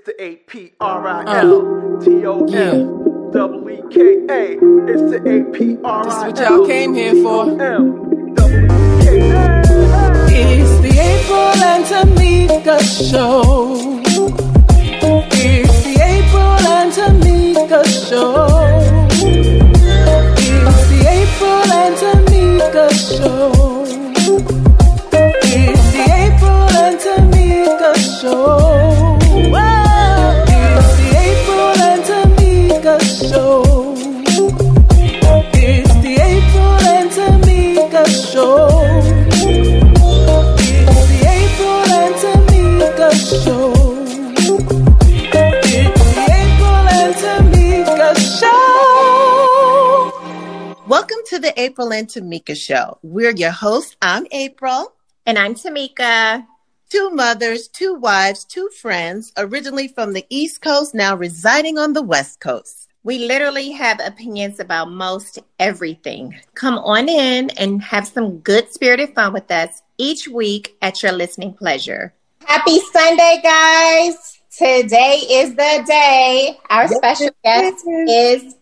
It's the A P R I L oh. T O M double E K A. It's the A P R This is what y'all came here for. M double K A. It's the April and Tomeeka show. It's the April and Tomeeka show. It's the April and Tomeeka show. Welcome to the April and Tomeeka Show. We're your hosts. I'm April. And I'm Tomeeka. Two mothers, two wives, two friends, originally from the East Coast, now residing on the West Coast. We literally have opinions about most everything. Come on in and have some good spirited fun with us each week at your listening pleasure. Happy Sunday, guys. Today is the day. Our special guest is,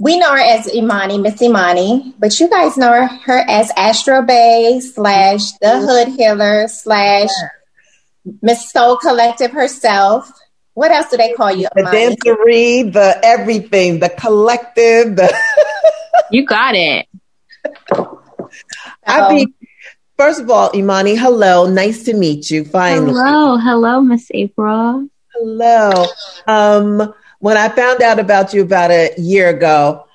we know her as Imani, Miss Imani, but you guys know her as Astrobae slash the Hood Healer slash Miss Soul Collective herself. What else do they call you? the Imani? dancery, the everything, the collective, the You got it. I mean, first of all, Imani, hello. Nice to meet you. Finally. Hello, hello, Miss April. Hello. Um, when I found out about you about a year ago,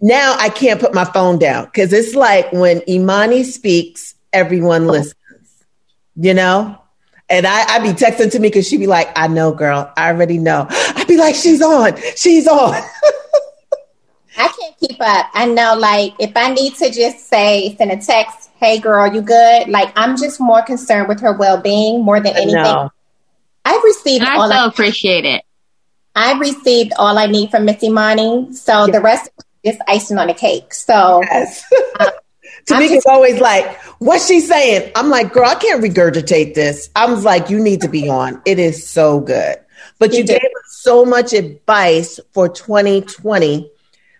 now I can't put my phone down because it's like when Imani speaks, everyone oh. listens. You know? And I, I'd be texting to me because she'd be like, I know, girl. I already know. I'd be like, she's on. She's on. I can't keep up. I know, like, if I need to just say, send a text, hey, girl, you good? Like, I'm just more concerned with her well being more than anything. No. I've received And I so I, appreciate it. I've received all I need from Miss Imani. So the rest is icing on the cake. So Yes. Uh, I'm Tomeeka's always like, what's she saying? I'm like, girl, I can't regurgitate this. I was like, you need to be on. It is so good. But you gave us so much advice for 2020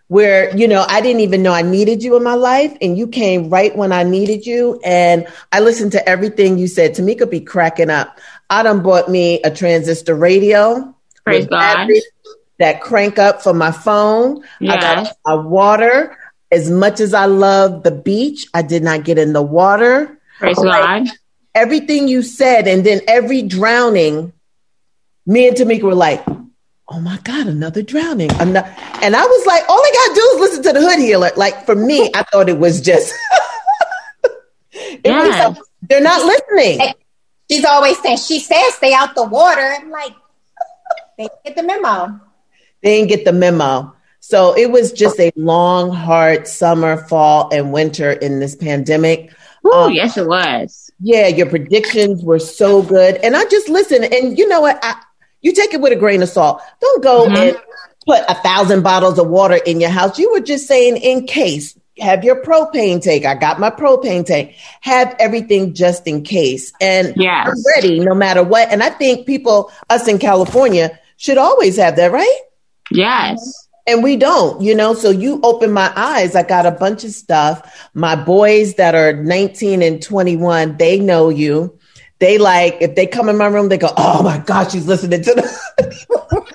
where, you know, I didn't even know I needed you in my life. And you came right when I needed you. And I listened to everything you said. Tomeeka be cracking up. I done bought me a transistor radio. Praise God. That crank up for my phone. I got Yes. my water. As much as I love the beach, I did not get in the water. Praise Like, God. Everything you said, and then every drowning, me and Tomeeka were like, "Oh my God, another drowning!" I'm not, and I was like, "All I gotta do is listen to the Hood Healer." Like for me, I thought it was just. it Yes. was, they're not listening. she's always saying, she says stay out the water. I'm like, they get the memo. They didn't get the memo. So it was just a long, hard summer, fall, and winter in this pandemic. Oh, Um, yes, it was. Yeah, your predictions were so good. And I just listen, And you know what? I, you take it with a grain of salt. Don't go Mhm. and put a thousand bottles of water in your house. You were just saying, in case, have your propane tank. I got my propane tank. Have everything just in case. And Yes. I'm ready no matter what. And I think people, us in California, should always have that, right? Yes. And we don't, you know. So you open my eyes. I got a bunch of stuff. My boys that are 19 and 21, they know you. They like, if they come in my room, they go, Oh my God, she's listening to the.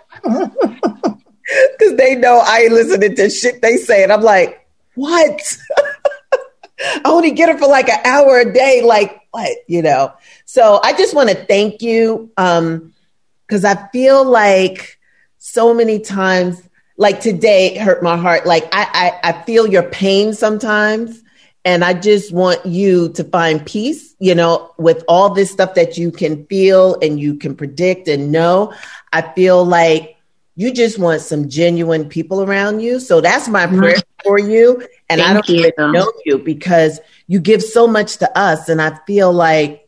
Because they know I ain't listening to shit they say. And I'm like, What? I only get her for like an hour a day. Like, what? You know? So I just want to thank you. Um, because I feel like so many times like today it hurt my heart. Like I, I i feel your pain sometimes and i just want you to find peace you know with all this stuff that you can feel and you can predict and know. I feel like you just want some genuine people around you. So that's my Mhm. prayer for you and i don't even know you because you give so much to us and i feel like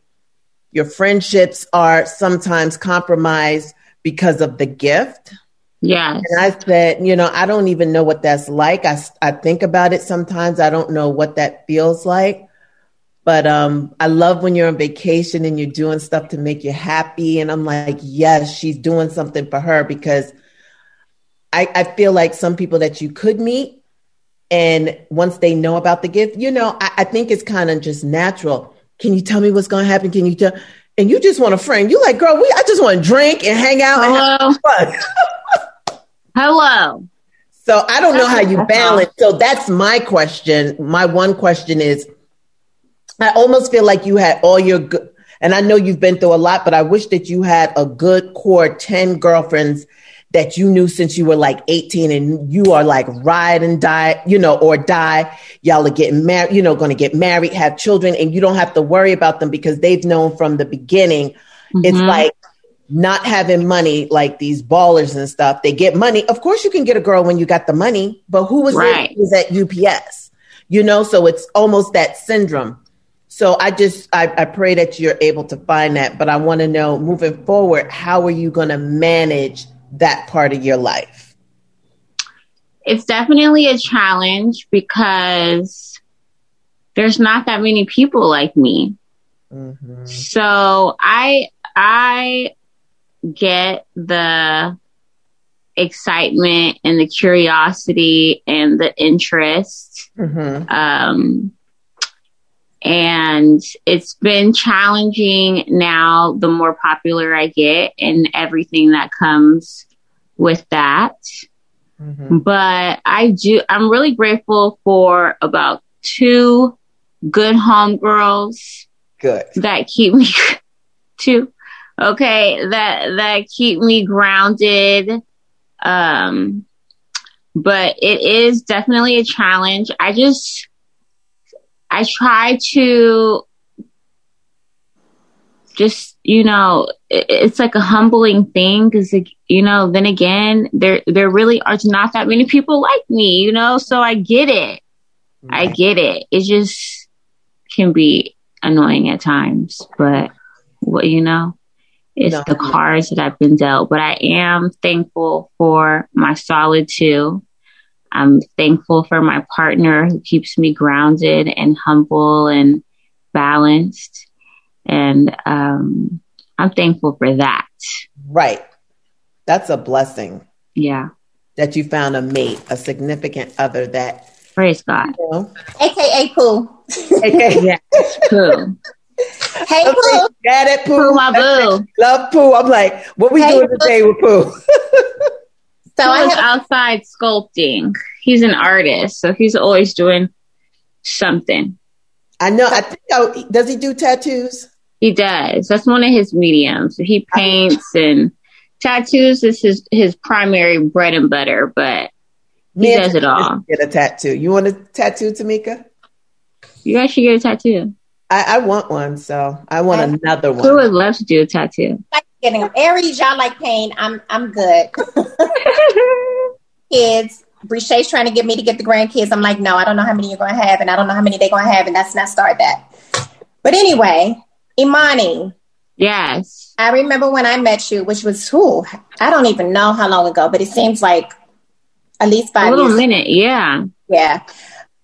your friendships are sometimes compromised because of the gift Yeah. and I said, you know, I don't even know what that's like. I, I think about it sometimes. I don't know what that feels like. But um, I love when you're on vacation and you're doing stuff to make you happy. And I'm like, yes, she's doing something for her because I, I feel like some people that you could meet, and once they know about the gift, you know, I, I think it's kind of just natural. Can you tell me what's going to happen? Can you tell? And you just want a friend. You like, girl, we I just want to drink and hang out and Hello. have fun. Hello. So I don't know how you balance. So that's my question. My one question is I almost feel like you had all your good, and I know you've been through a lot, but I wish that you had a good core 10 girlfriends that you knew since you were like 18 and you are like ride and die, you know, or die. Y'all are getting married, you know, going to get married, have children, and you don't have to worry about them because they've known from the beginning. It's Mhm. like not having money like these ballers and stuff. They get money. Of course, you can get a girl when you got the money, but who was Right. it was at UPS? You know, so it's almost that syndrome. So I just I, I pray that you're able to find that. But I want to know moving forward, how are you going to manage that part of your life? It's definitely a challenge because there's not that many people like me. Mhm. So I I get the excitement and the curiosity and the interest. Mhm. Um, and it's been challenging now the more popular I get and everything that comes with that. Mhm. But I do, I'm really grateful for about two good homegirls Good. that keep me two okay that that keep me grounded um but it is definitely a challenge i just i try to just you know it, it's like a humbling thing because you know then again there there really are not that many people like me you know so i get it. I get it. It just can be annoying at times but what you know it's No. the cards that i've been dealt but i am thankful for my solid two i'm thankful for my partner who keeps me grounded and humble and balanced and um, i'm thankful for that Right. That's a blessing yeah that you found a mate, a significant other that praise god you know. AKA Pooh. Okay. yeah cool Hey Pooh. Got it, Pooh. Pooh, my boo. Love Pooh. I'm like, what we Hey, doing Pooh. today with Pooh? So I was have outside sculpting. He's an artist, so he's always doing something. I know. I think. Oh, does he do tattoos? He does. That's one of his mediums. He paints and tattoos is his his primary bread and butter, but he Me and does it Tomeeka all. Get a tattoo. You want a tattoo, Tomeeka? You guys should get a tattoo. I, I want one, so I want Okay. another one. Who would love to do a tattoo? like getting them. Aries, y'all like pain. I'm I'm good. Kids. Brichet's trying to get me to get the grandkids. I'm like, no, I don't know how many you're gonna have, and I don't know how many they're gonna have, and that's not start that. But anyway, Imani, yes. I remember when I met you, which was who I don't even know how long ago, but it seems like at least A five little years. minute, yeah. Yeah.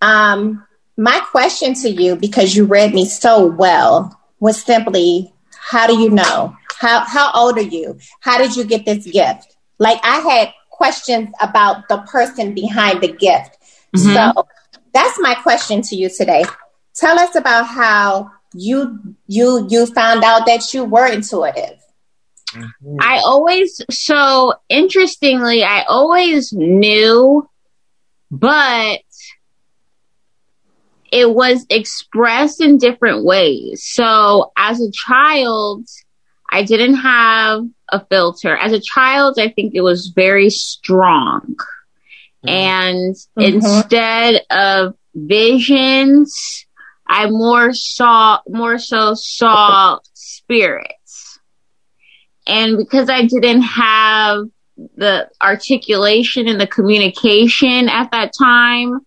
Um, my question to you, because you read me so well, was simply, how do you know? How how old are you? How did you get this gift? Like I had questions about the person behind the gift. Mhm. So that's my question to you today. Tell us about how you you you found out that you were intuitive. I always so interestingly, I always knew, but it was expressed in different ways. So as a child, I didn't have a filter. As a child, I think it was very strong. And Mhm. instead of visions, I more saw, more so saw spirits. And because I didn't have the articulation and the communication at that time,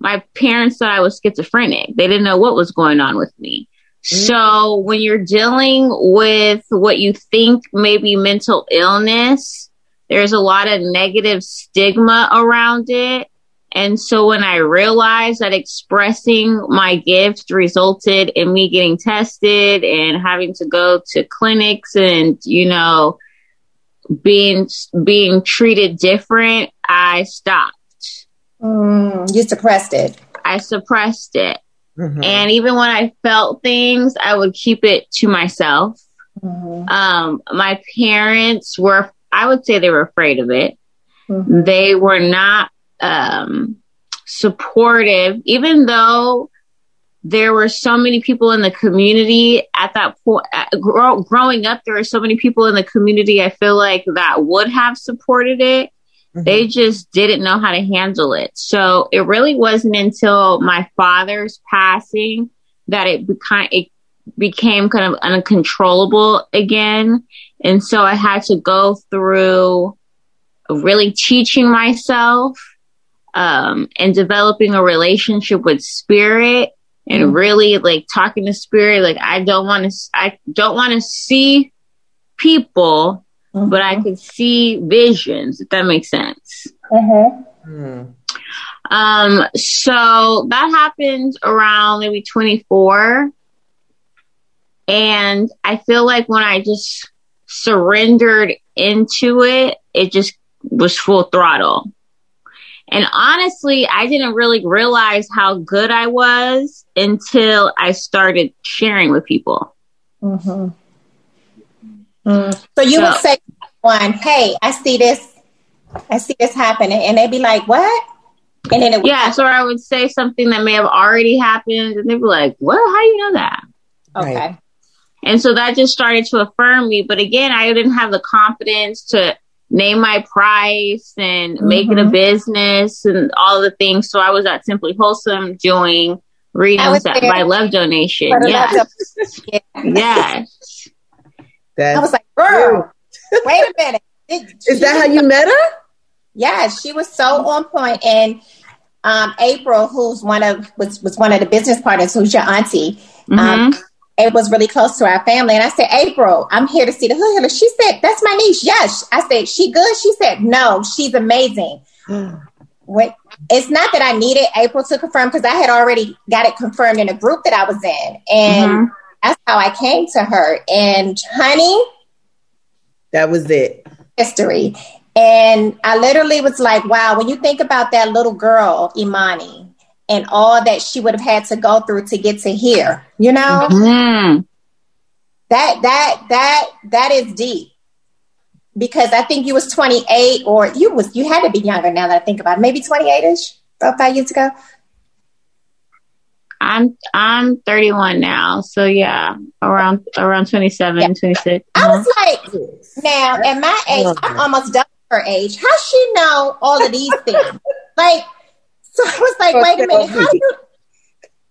my parents thought I was schizophrenic. They didn't know what was going on with me. So when you're dealing with what you think may be mental illness, there's a lot of negative stigma around it. And so when I realized that expressing my gift resulted in me getting tested and having to go to clinics and, you know, being, being treated different, I stopped. Mm, you suppressed it. I suppressed it. Mhm. And even when I felt things, I would keep it to myself. Mhm. Um, my parents were, I would say they were afraid of it. Mhm. They were not, um, supportive, even though there were so many people in the community at that point. Grow, growing up, there were so many people in the community. I feel like that would have supported it. Mhm. They just didn't know how to handle it. So it really wasn't until my father's passing that it became it became kind of uncontrollable again. And so I had to go through really teaching myself um, and developing a relationship with spirit and really like talking to spirit. Like I don't want to, I don't want to see people, but I could see visions, if that makes sense. Mhm. Mm. Um, so that happened around maybe 24. And I feel like when I just surrendered into it, it just was full throttle. And honestly, I didn't really realize how good I was until I started sharing with people. Mhm. Mm. So you So- would say, "One, hey, I see this, I see this happening," and they'd be like, "What?" And then it would, Yeah, so I would say something that may have already happened, and they'd be like, What? How do you know that? okay, Right. And so that just started to affirm me. But again, I didn't have the confidence to name my price and make it a Mhm. business and all the things. So I was at Simply Wholesome doing I was readings at there. my love donation. For Yes. love Yeah. yes. That's I was like, "Girl, wait a minute." Is that how you met her? Yeah, she was so on point. And um, April, who's one of was was one of the business partners, who's your auntie, um, Mhm. it was really close to our family. And I said, April, I'm here to see the hood healer. She said, That's my niece. Yes. I said, She good? She said, No, she's amazing. When, it's not that I needed April to confirm because I had already got it confirmed in a group that I was in. And Mhm. that's how I came to her. And honey, That was it. history. And I literally was like, wow, when you think about that little girl, Imani, and all that she would have had to go through to get to here, you know, Mhm. that that that that is deep. Because I think you was 28 or you was you had to be younger now that I think about it. Maybe 28ish, about five years ago. I'm I'm 31 now, so yeah, around around 27, Yeah. 26. I Uh-huh. was like, now at my age, I'm almost double her age. How she know all of these things? like, so I was like, wait a minute, how you?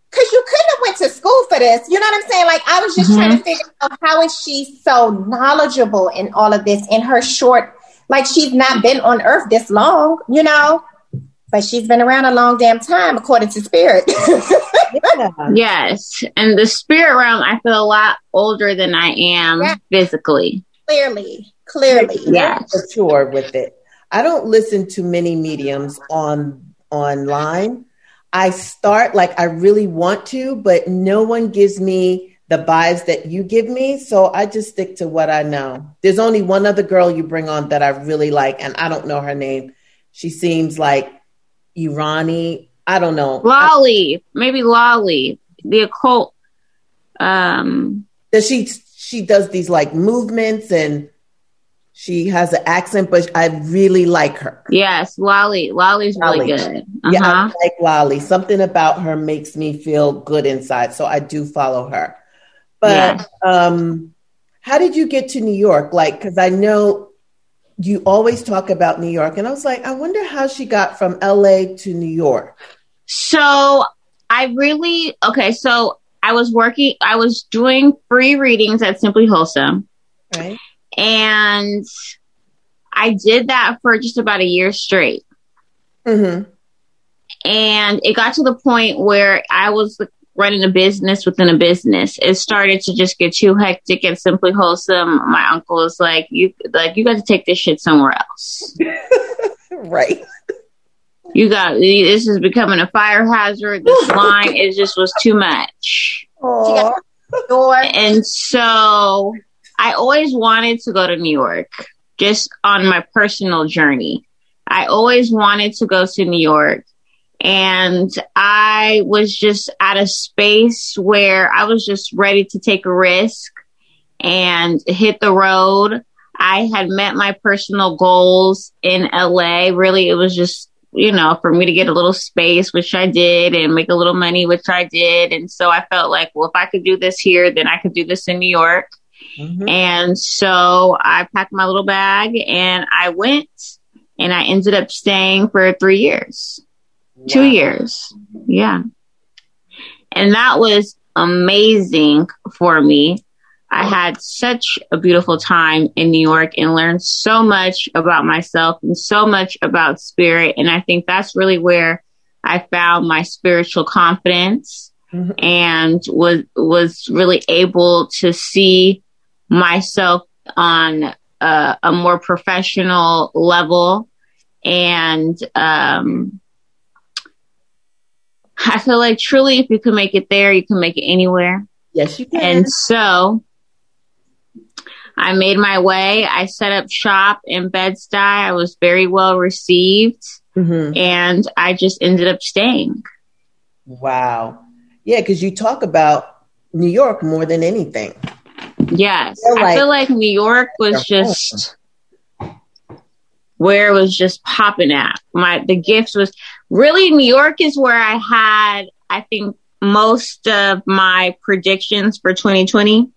Because you couldn't have went to school for this. You know what I'm saying? Like, I was just Mhm. trying to figure out how is she so knowledgeable in all of this in her short, like she's not been on Earth this long, you know. But she's been around a long damn time, according to spirit. Yeah. Yes, and the spirit realm, I feel a lot older than I am Yeah. physically. clearly, clearly. Yes. mature with it. I don't listen to many mediums on online. I start like I really want to, but no one gives me the vibes that you give me, so I just stick to what I know. There's only one other girl you bring on that I really like, and I don't know her name. She seems like Irani. I don't know. Lolly, maybe Lolly, the occult. Um, that she she does these like movements and she has an accent, but I really like her. yes, Lolly. Lolly's really Lolly. good. Yeah, I Uh-huh. like Lolly. Something about her makes me feel good inside, so I do follow her. But um, how did you get to New York? Like, because I know you always talk about New York, and I was like, I wonder how she got from LA to New York. So I really okay. So I was working. I was doing free readings at Simply Wholesome, Right? and I did that for just about a year straight. Mm-hmm. and it got to the point where I was running a business within a business. It started to just get too hectic and simply wholesome. My uncle was like, "You like you got to take this shit somewhere else." Right. You got this is becoming a fire hazard. This line it just was too much. She got And so I always wanted to go to New York just on my personal journey. I always wanted to go to New York. And I was just at a space where I was just ready to take a risk and hit the road. I had met my personal goals in LA. Really, it was just, you know, for me to get a little space, which I did, and make a little money, which I did. And so I felt like, well, if I could do this here, then I could do this in New York. Mhm. And so I packed my little bag and I went and I ended up staying for three years, two years. Yeah. And that was amazing for me. I had such a beautiful time in New York and learned so much about myself and so much about spirit. And I think that's really where I found my spiritual confidence Mhm. and was was really able to see myself on a, a more professional level and um I feel like truly if you can make it there, you can make it anywhere. Yes, you can. And so I made my way. I set up shop in Bed-Stuy. I was very well received Mhm. and I just ended up staying. Wow. Yeah, because you talk about New York more than anything. Yes. feel I feel like New York was just where it was just popping at. My the gifts was really New York is where I had I think most of my predictions for 2020.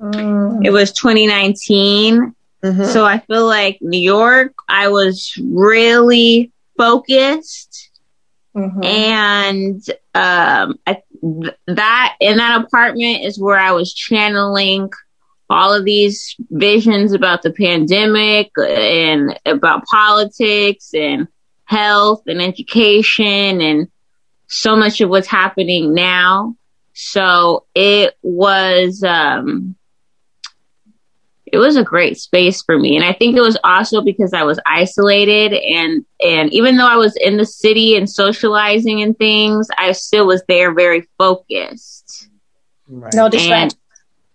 Mm. It was 2019. Mhm. So I feel like New York, I was really focused Mhm. and um, I, th- that in that apartment is where I was channeling all of these visions about the pandemic and about politics and health and education and so much of what's happening now. So it was um, it was a great space for me and i think it was also because i was isolated and and even though i was in the city and socializing and things i still was there very focused Right. No and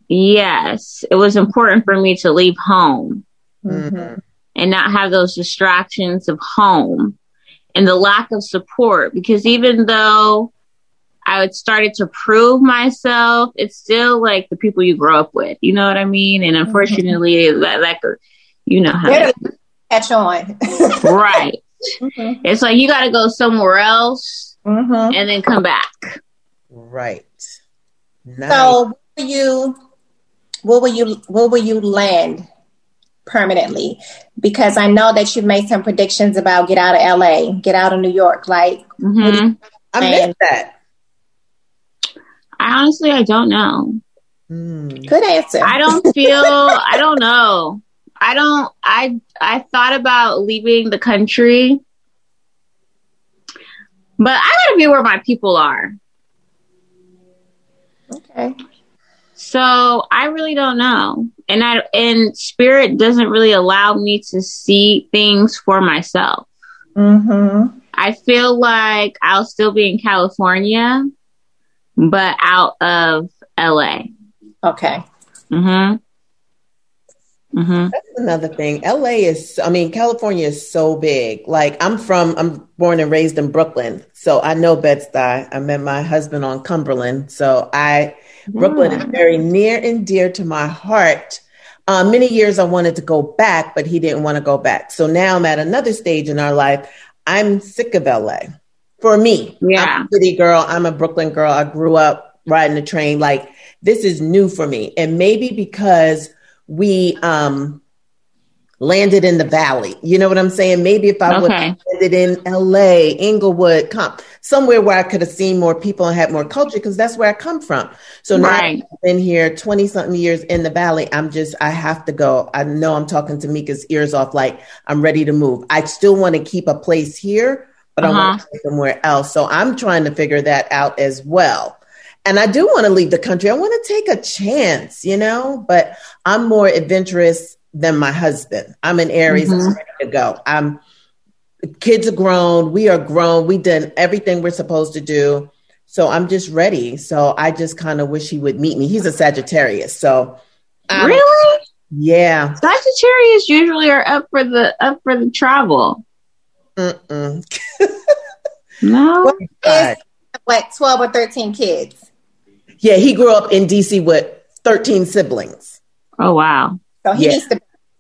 yes it was important for me to leave home Mhm. and not have those distractions of home and the lack of support because even though I had started to prove myself, it's still like the people you grow up with. You know what I mean? And unfortunately, that, that could, you know how Where to catch on. right. Mhm. It's like you got to go somewhere else Mhm. and then come back. Right. Nice. So will you where will you where will you land permanently? Because I know that you've made some predictions about get out of LA, get out of New York. Like hmm I missed that. I honestly, I don't know. Mm. good answer. I don't feel I don't know. I don't I I thought about leaving the country. But I gotta be where my people are. Okay. So I really don't know. And I and spirit doesn't really allow me to see things for myself. Mm-hmm. I feel like I'll still be in California, but out of LA. Okay. Mhm. Mhm. That's another thing. LA is, I mean, California is so big. Like, I'm from, I'm born and raised in Brooklyn. So I know Bed-Stuy. I met my husband on Cumberland. So I, Brooklyn is very near and dear to my heart. Uh, many years I wanted to go back, but he didn't want to go back. So now I'm at another stage in our life. I'm sick of LA. For me, Yeah. I'm a city girl. I'm a Brooklyn girl. I grew up riding the train. Like this is new for me, and maybe because we um landed in the valley. You know what I'm saying? Maybe if I would have landed in LA, Inglewood, come somewhere where I could have seen more people and had more culture because that's where I come from. So now Right. I've been here 20 something years in the valley. I'm just I have to go. I know I'm talking to Mika's ears off like I'm ready to move. I still want to keep a place here, but I want to go somewhere else. So I'm trying to figure that out as well. And I do want to leave the country. I want to take a chance, you know, but I'm more adventurous than my husband. I'm an Aries. I'm ready to go. I'm kids are grown. We are grown. We done everything we're supposed to do. So I'm just ready. So I just kind of wish he would meet me. He's a Sagittarius. So um, really? Yeah. Sagittarius usually are up for the up for the travel. Mm-mm. No. God. What, 12 or 13 kids? Yeah, he grew up in DC with 13 siblings. Oh wow. So he Yeah. needs to.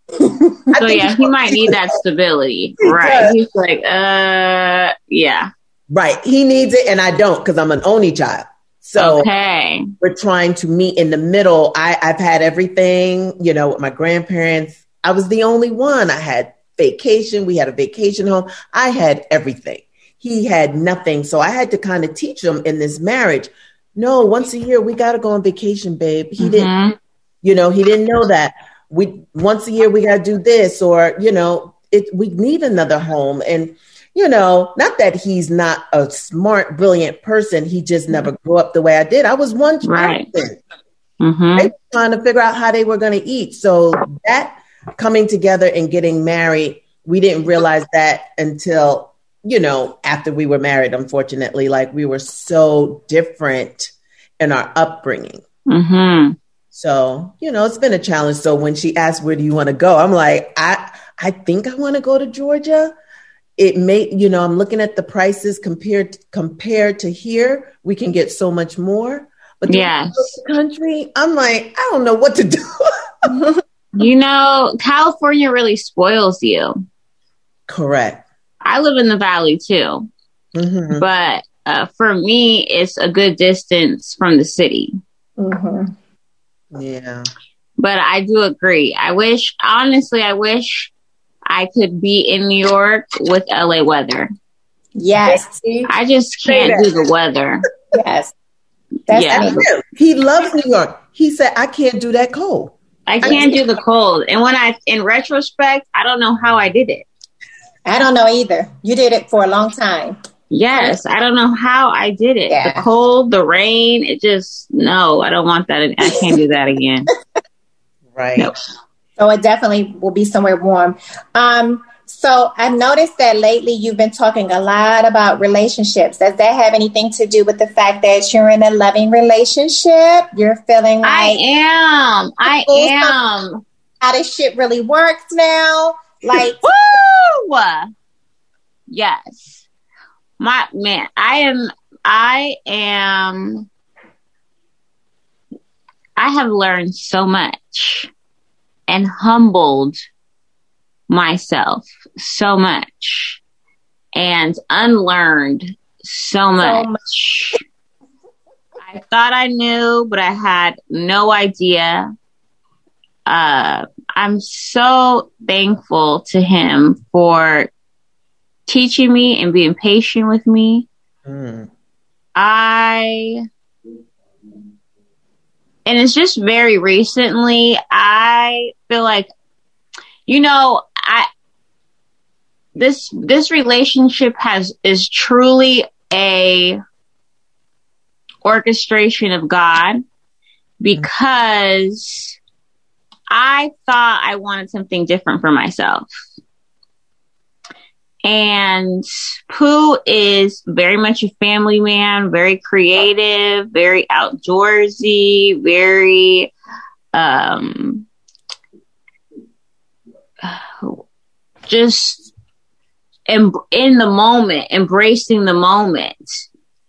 I So yeah, he might need that stability. Right. does. He's like, uh yeah. Right. He needs it and I don't because I'm an only child. So okay. we're trying to meet in the middle. I, I've had everything, you know, with my grandparents. I was the only one. I had vacation. We had a vacation home. I had everything. He had nothing. So I had to kind of teach him in this marriage. No, once a year we got to go on vacation, babe. He didn't, Mhm. you know, he didn't know that. We once a year we got to do this, or you know, it. We need another home, and you know, not that he's not a smart, brilliant person. He just never grew up the way I did. I was one Right. Mhm. they were trying to figure out how they were going to eat. So that coming together and getting married, we didn't realize that until you know after we were married. Unfortunately, like we were so different in our upbringing. Mhm. So, you know, it's been a challenge. So when she asked, where do you want to go? I'm like, I, I think I want to go to Georgia. It may, you know, I'm looking at the prices compared, compared to here, we can get so much more. But Yes. the country, I'm like, I don't know what to do. You know, California really spoils you. Correct. I live in the valley too, Mhm. but uh, for me, it's a good distance from the city. Mhm. Yeah. But I do agree. I wish, honestly, I wish I could be in New York with LA weather. Yes. I just can't do the weather. Yes. That's Yeah. me. He loves New York. He said, I can't do that cold. I can't do the cold. And when I, in retrospect, I don't know how I did it. I don't know either. You did it for a long time. Yes, I don't know how I did it. Yeah. The cold, the rain, it just, no, I don't want that. I can't do that again. Right. No. So it definitely will be somewhere warm. Um, so I've noticed that lately you've been talking a lot about relationships. Does that have anything to do with the fact that you're in a loving relationship? You're feeling like I am. I am. how this shit really works now? Like, Woo! Yes. My man, I am I am I have learned so much and humbled myself so much and unlearned so much. I thought I knew, but I had no idea. Uh, I'm so thankful to him for teaching me and being patient with me. Mm. I, and it's just very recently, I feel like, you know, I, this, this relationship has, is truly a orchestration of God because I thought I wanted something different for myself. And Pooh is very much a family man, very creative, very outdoorsy, very, um, just em- in the moment, embracing the moment.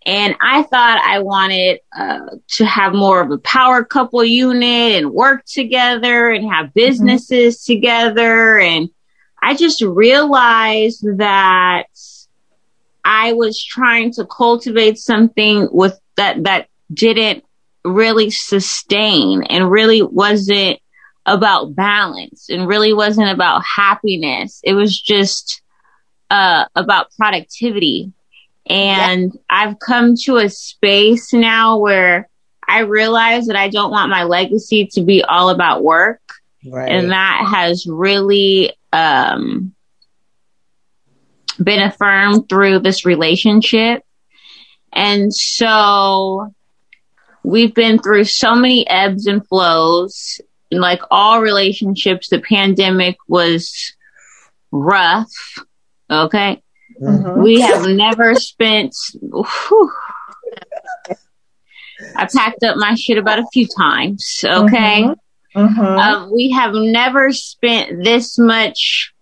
And I thought I wanted uh, to have more of a power couple unit and work together and have businesses together. And I just realized that I was trying to cultivate something with that, that didn't really sustain and really wasn't about balance and really wasn't about happiness. It was just uh, about productivity. And I've come to a space now where I realize that I don't want my legacy to be all about work. Right. And that has really um, been affirmed through this relationship. And so we've been through so many ebbs and flows. And like all relationships, the pandemic was rough. Okay. Mhm. We have never spent. whew. I packed up my shit about a few times. Okay. Mhm. Mhm. Um, we have never spent this much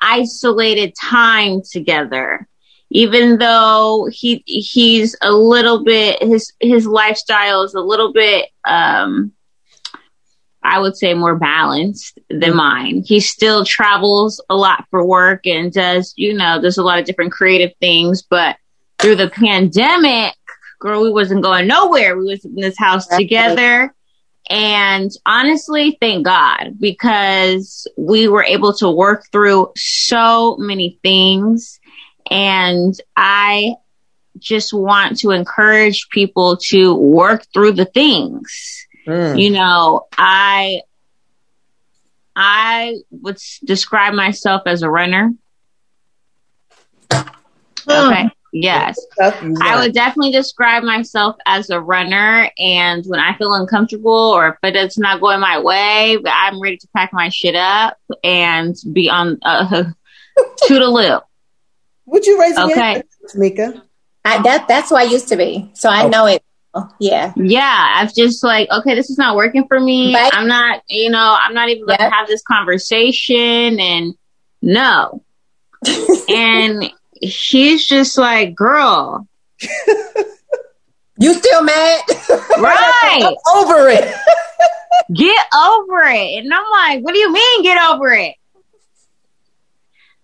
isolated time together. Even though he he's a little bit his his lifestyle is a little bit um I would say more balanced than mine. He still travels a lot for work and does, you know, there's a lot of different creative things, but through the pandemic, girl, we wasn't going nowhere. We was in this house together. And honestly, thank God because we were able to work through so many things. And I just want to encourage people to work through the things. Mm. You know, I I would describe myself as a runner. Okay. Yes. I would definitely describe myself as a runner. And when I feel uncomfortable or if it's not going my way, I'm ready to pack my shit up and be on uh, toodaloo. Would you raise your Okay. hand, Tomeeka? I, that that's who I used to be. So I Oh. know it. Yeah. Yeah, I've just like, okay, this is not working for me. Right. I'm not, you know, I'm not even going to Yep. have this conversation. And no. and he's just like, girl, You still mad? right. Over it. get over it. And I'm like, what do you mean get over it?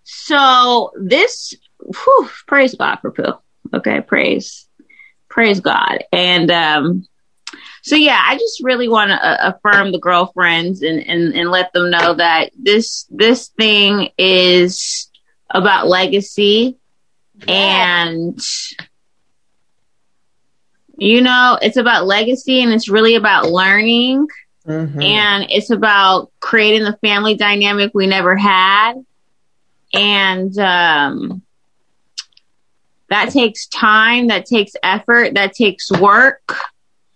So this, whew, praise God for Pooh. Okay, praise, praise God. And um, so yeah, I just really want to uh, affirm the girlfriends and, and and let them know that this this thing is about legacy and you know it's about legacy and it's really about learning Mhm. and it's about creating the family dynamic we never had and um that takes time that takes effort that takes work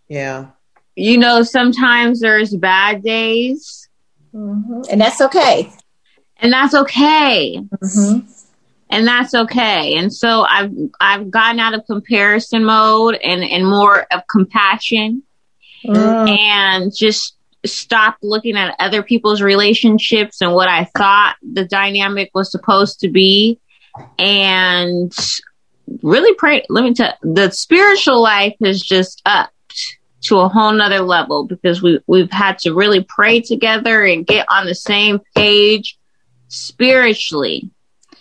Yeah. you know sometimes there's bad days Mhm. And that's okay. and that's okay Mhm. And that's okay. And so i've i've gotten out of comparison mode and and more of compassion Mm. and just stopped looking at other people's relationships and what I thought the dynamic was supposed to be. And really pray let me tell the spiritual life has just upped to a whole nother level because we we've had to really pray together and get on the same page spiritually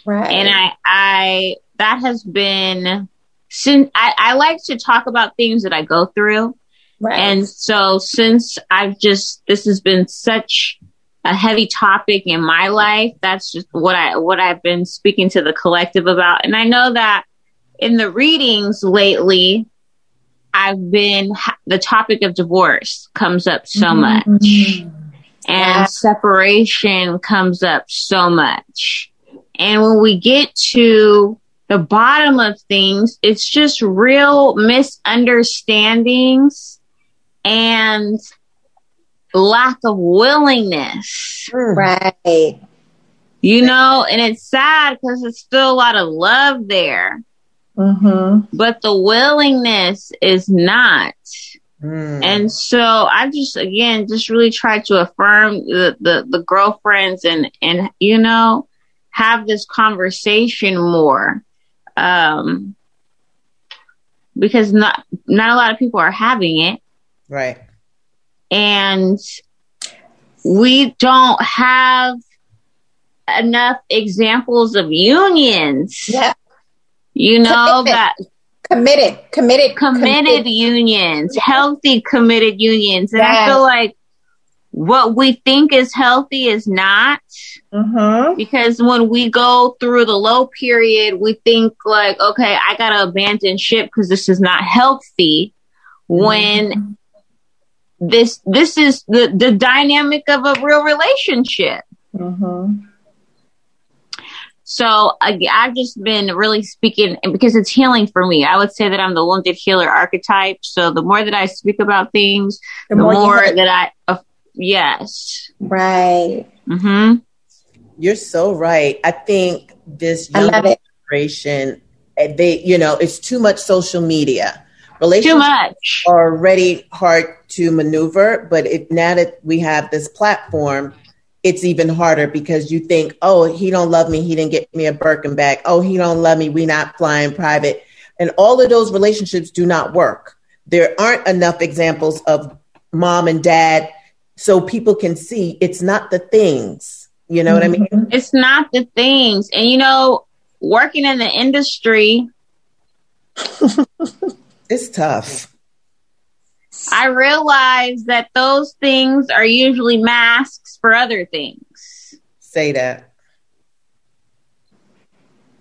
Right. and I, I that has been since I, I like to talk about things that I go through, right. and so since I've just this has been such a heavy topic in my life, that's just what I what I've been speaking to the collective about, and I know that in the readings lately, I've been the topic of divorce comes up so much Mhm. and Yeah. separation comes up so much. And when we get to the bottom of things, it's just real misunderstandings and lack of willingness. Right. you know, and it's sad because it's still a lot of love there, Mm-hmm. but the willingness is not. Mm. And so I just again just really try to affirm the, the, the girlfriends and and you know have this conversation more. Um because not not a lot of people are having it right. and we don't have enough examples of unions. Yeah. You know Commitment. that Committed. Committed. committed unions, healthy committed unions. And I feel like what we think is healthy is not Mm-hmm. because when we go through the low period, we think like, okay, I gotta abandon ship because this is not healthy. When this this is the the dynamic of a real relationship. Mm-hmm. So I, I've just been really speaking because it's healing for me. I would say that I'm the wounded healer archetype. So the more that I speak about things, the, more more, that I, yes. Right. hmm You're so right. I think this I young love it. generation, eh, they, you know, it's too much social media. Relationships Too much. are already hard to maneuver, but if now that we have this platform, it's even harder because you think, oh, he don't love me, he didn't get me a Birkin bag. Oh, he don't love me, we not flying private. And all of those relationships do not work. There aren't enough examples of mom and dad so people can see it's not the things. You know what I mean? Mm-hmm. It's not the things. And you know, working in the industry, It's tough. I realize that those things are usually masks for other things. Say that.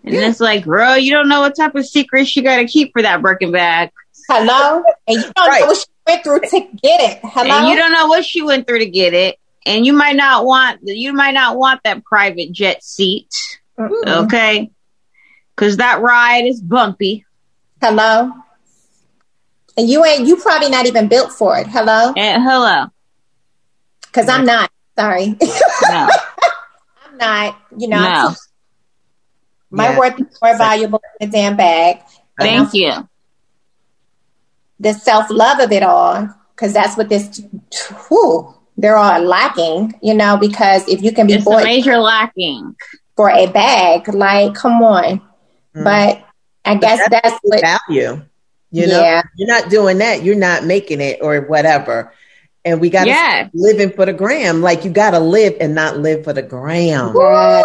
And it's like, bro, you don't know what type of secrets you got to keep for that Birkin bag. Hello? And you don't Right. know what she went through to get it. Hello? And you don't know what she went through to get it. And you might not want you might not want that private jet seat. Mm-mm. Okay. Cause that ride is bumpy. Hello? And you ain't, you probably not even built for it. Hello? And hello. Because I'm not. Sorry. No. I'm not. You know, No. my Yeah. worth is more valuable than a damn bag. Thank you. The self love of it all, because that's what this, whew, they're all lacking, you know, because if you can be It's a bought major lacking. for a bag, like, come on. Mm. But I guess that's that's what, value. You know, Yeah. you're not doing that. You're not making it or whatever. And we got to Yes. living for the gram. Like you got to live and not live for the gram. Yeah.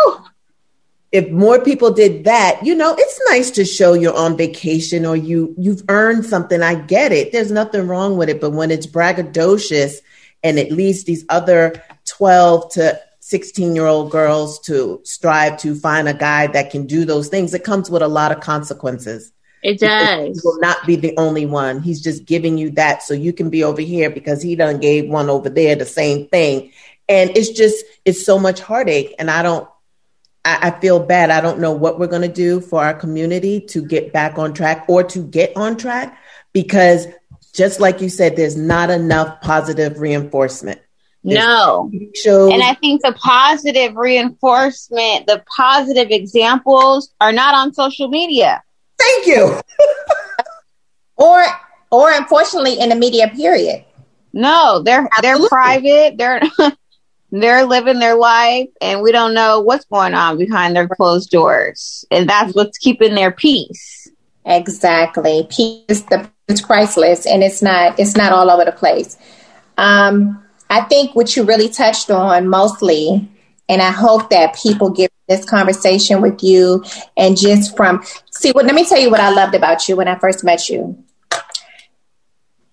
If more people did that, you know, it's nice to show you're on vacation or you you've earned something. I get it. There's nothing wrong with it. But when it's braggadocious and it leads these other 12 to 16 year old girls to strive to find a guy that can do those things, it comes with a lot of consequences. It does. He will not be the only one. He's just giving you that so you can be over here because he done gave one over there the same thing. And it's just, it's so much heartache. And I don't, I, I feel bad. I don't know what we're going to do for our community to get back on track or to get on track because just like you said, there's not enough positive reinforcement. No. Shows, And I think the positive reinforcement, the positive examples are not on social media. thank you. or, or unfortunately in the media period. No, they're they're private. They're they're living their life and we don't know what's going on behind their closed doors. And that's what's keeping their peace. Exactly. Peace is the it's priceless and it's not it's not all over the place. Um, I think what you really touched on mostly, and I hope that people get this conversation with you and just from see what let me tell you what I loved about you when I first met you.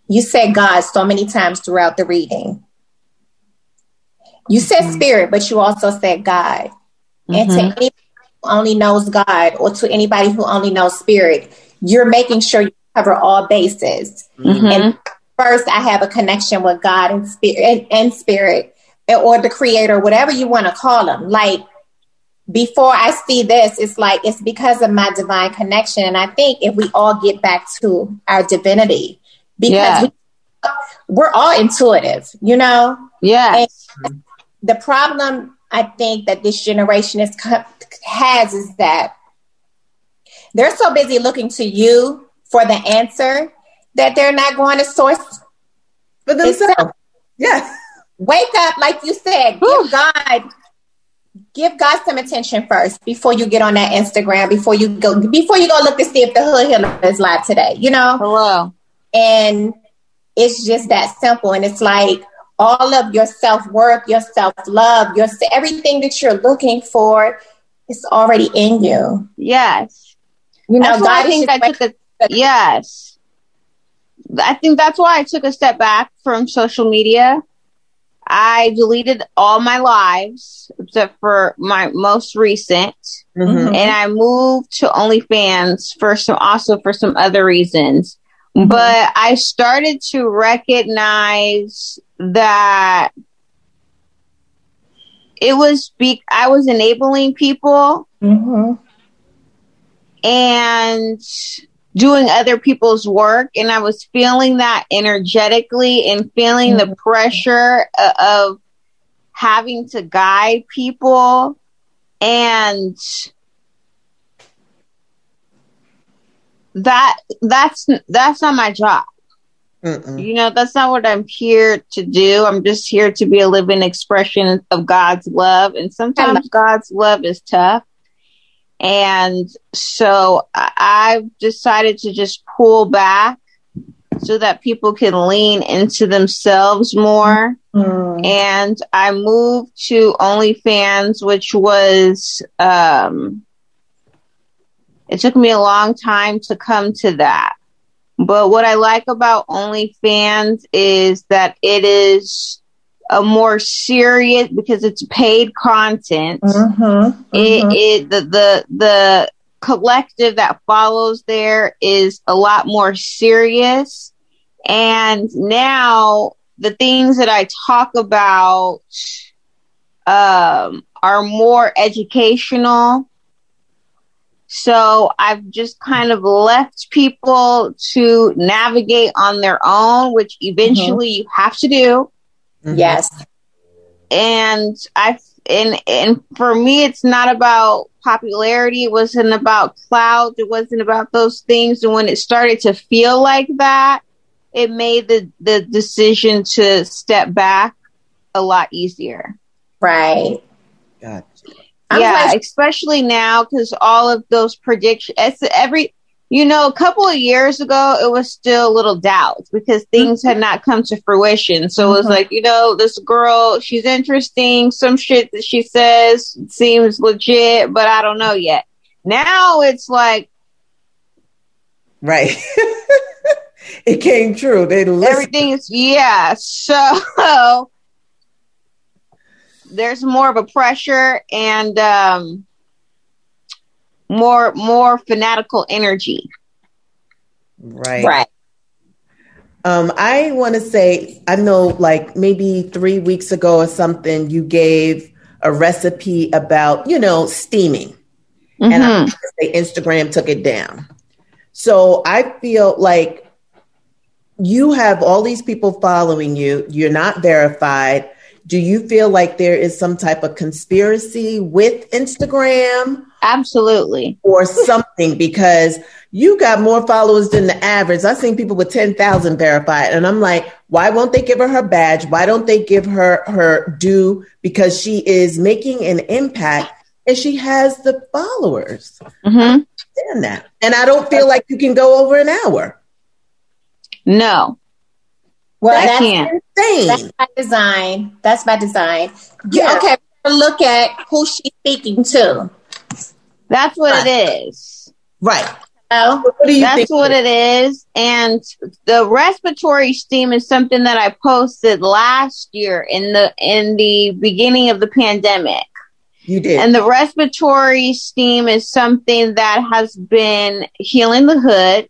You said God so many times throughout the reading. You said mm-hmm. spirit, but you also said God. And to mm-hmm. anybody who only knows God or to anybody who only knows spirit, you're making sure you cover all bases. Mhm. And first, I have a connection with God and spirit and, and spirit or the creator, whatever you want to call them. Like before I see this, it's like it's because of my divine connection. And I think if we all get back to our divinity, because Yeah. we, we're all intuitive, you know? Yes. The problem I think that this generation is has is that they're so busy looking to you for the answer that they're not going to source. For themselves. Yes. Wake up, like you said, give God, give God some attention first before you get on that Instagram. Before you go, before you go look to see if the hood healer is live today. You know, Hello. and it's just that simple. And it's like all of your self worth, your self love, your everything that you're looking for is already in you. Yes. You know, God I think I took a yes. I think that's why I took a step back from social media. I deleted all my lives except for my most recent, Mhm. and I moved to OnlyFans for some also for some other reasons. But I started to recognize that it was be I was enabling people Mhm. and doing other people's work and i was feeling that energetically and feeling the pressure of having to guide people and that that's that's not my job. Mm-mm. You know, that's not what I'm here to do. I'm just here to be a living expression of God's love. And sometimes God's love is tough. And so I- I've decided to just pull back so that people can lean into themselves more. And I moved to OnlyFans, which was, um, it took me a long time to come to that. But what I like about OnlyFans is that it is a more serious because it's paid content. Mm-hmm. It, it the, the the collective that follows there is a lot more serious, and now the things that I talk about um, are more educational. So I've just kind of left people to navigate on their own, which eventually you have to do Mhm. Yes. and I and and for me, it's not about popularity. It wasn't about clout. It wasn't about those things. And when it started to feel like that, it made the the decision to step back a lot easier. Right. Gotcha. I'm yeah, glad- especially now because all of those predictions. Every. You know, a couple of years ago, it was still a little doubt because things had not come to fruition. So it was Mhm. like, you know, this girl, she's interesting. Some shit that she says seems legit, but I don't know yet. Now it's like Right. it came true. They listened. everything is, yeah. So there's more of a pressure and, um, more, more fanatical energy. Right. Right. Um, I want to say, I know like maybe three weeks ago or something, you gave a recipe about, you know, steaming. And I say Instagram took it down. So I feel like you have all these people following you. You're not verified. Do you feel like there is some type of conspiracy with Instagram Absolutely. or something? Because you got more followers than the average. I've seen people with 10,000 verified. And I'm like, why won't they give her her badge? Why don't they give her her due? Because she is making an impact and she has the followers. hmm understand that. And I don't feel like you can go over an hour. No, Well, I that's, can't. that's Insane. by design. That's by design. Yeah. Okay. Look at who she's speaking to. That's what it is. Right. Oh, What do you That's what it is. And the respiratory steam is something that I posted last year in the in the beginning of the pandemic. You did. And the respiratory steam is something that has been healing the hood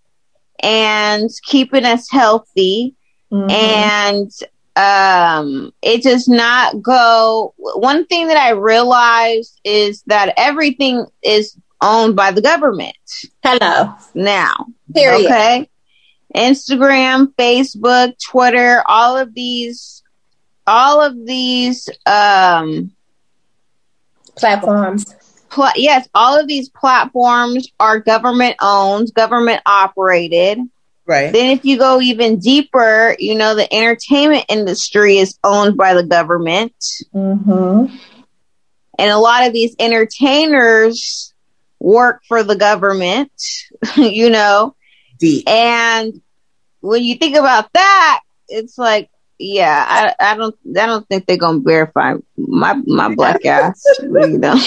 and keeping us healthy. Mhm. and um it does not go one thing that i realized is that everything is owned by the government hello. now Period. okay instagram facebook twitter all of these all of these um Platforms. pla- yes all of these platforms are government owned government operated right. Then, if you go even deeper, you know, the entertainment industry is owned by the government. Mm-hmm. And a lot of these entertainers work for the government, you know. Deep. And when you think about that, it's like, yeah, I, I don't, I don't think they're gonna verify my my black ass. You know,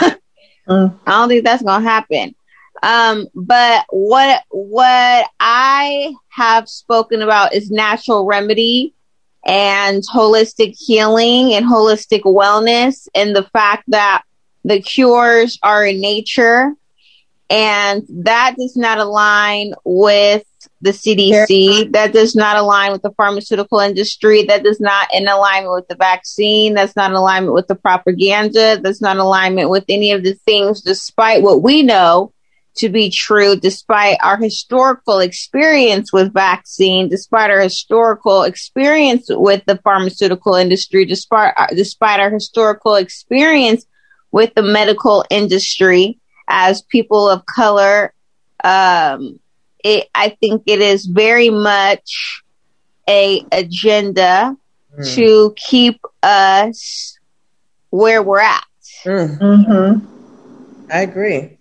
Mm. I don't think that's gonna happen. Um, but what what I have spoken about is natural remedy and holistic healing and holistic wellness, and the fact that the cures are in nature, and that does not align with the CDC. That does not align with the pharmaceutical industry. That does not in alignment with the vaccine. That's not in alignment with the propaganda. That's not in alignment with any of the things, despite what we know to be true, despite our historical experience with vaccine, despite our historical experience with the pharmaceutical industry, despite our, despite our historical experience with the medical industry as people of color, um, it, I think it is very much a agenda Mm. to keep us where we're at. Mm, Mm-hmm. I agree.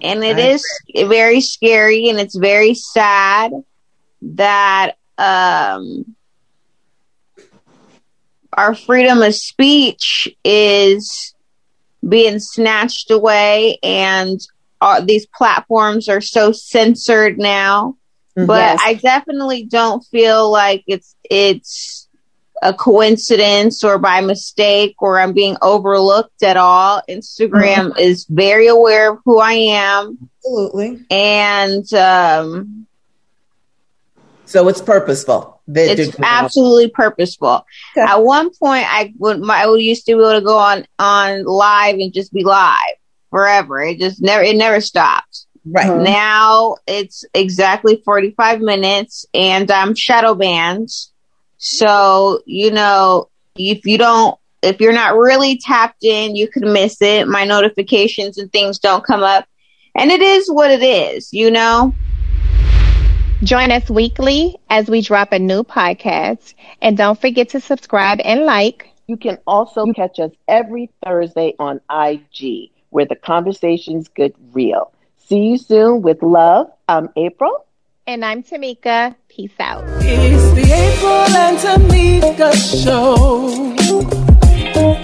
And it I is very scary and it's very sad that um, our freedom of speech is being snatched away and uh, these platforms are so censored now. But Yes. I definitely don't feel like it's it's a coincidence or by mistake or I'm being overlooked at all. Instagram is very aware of who I am Absolutely. and um, So it's purposeful. They it's do- absolutely purposeful. Okay. At one point, I would my, I would used to be able to go on on live and just be live forever. It just never it never stopped. right. Now it's exactly 45 minutes and I'm shadow banned. So, you know, if you don't, if you're not really tapped in, you could miss it. My notifications and things don't come up. And it is what it is, you know? Join us weekly as we drop a new podcast. And don't forget to subscribe and like. You can also catch us every Thursday on IG, where the conversations get real. See you soon with love. I'm April. And I'm Tomeeka. Peace out. It's the April and Tomeeka show.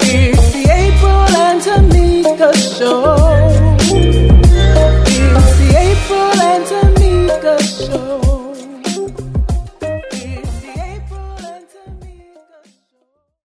It's the April and Tomeeka show. It's the April and Tomeeka show.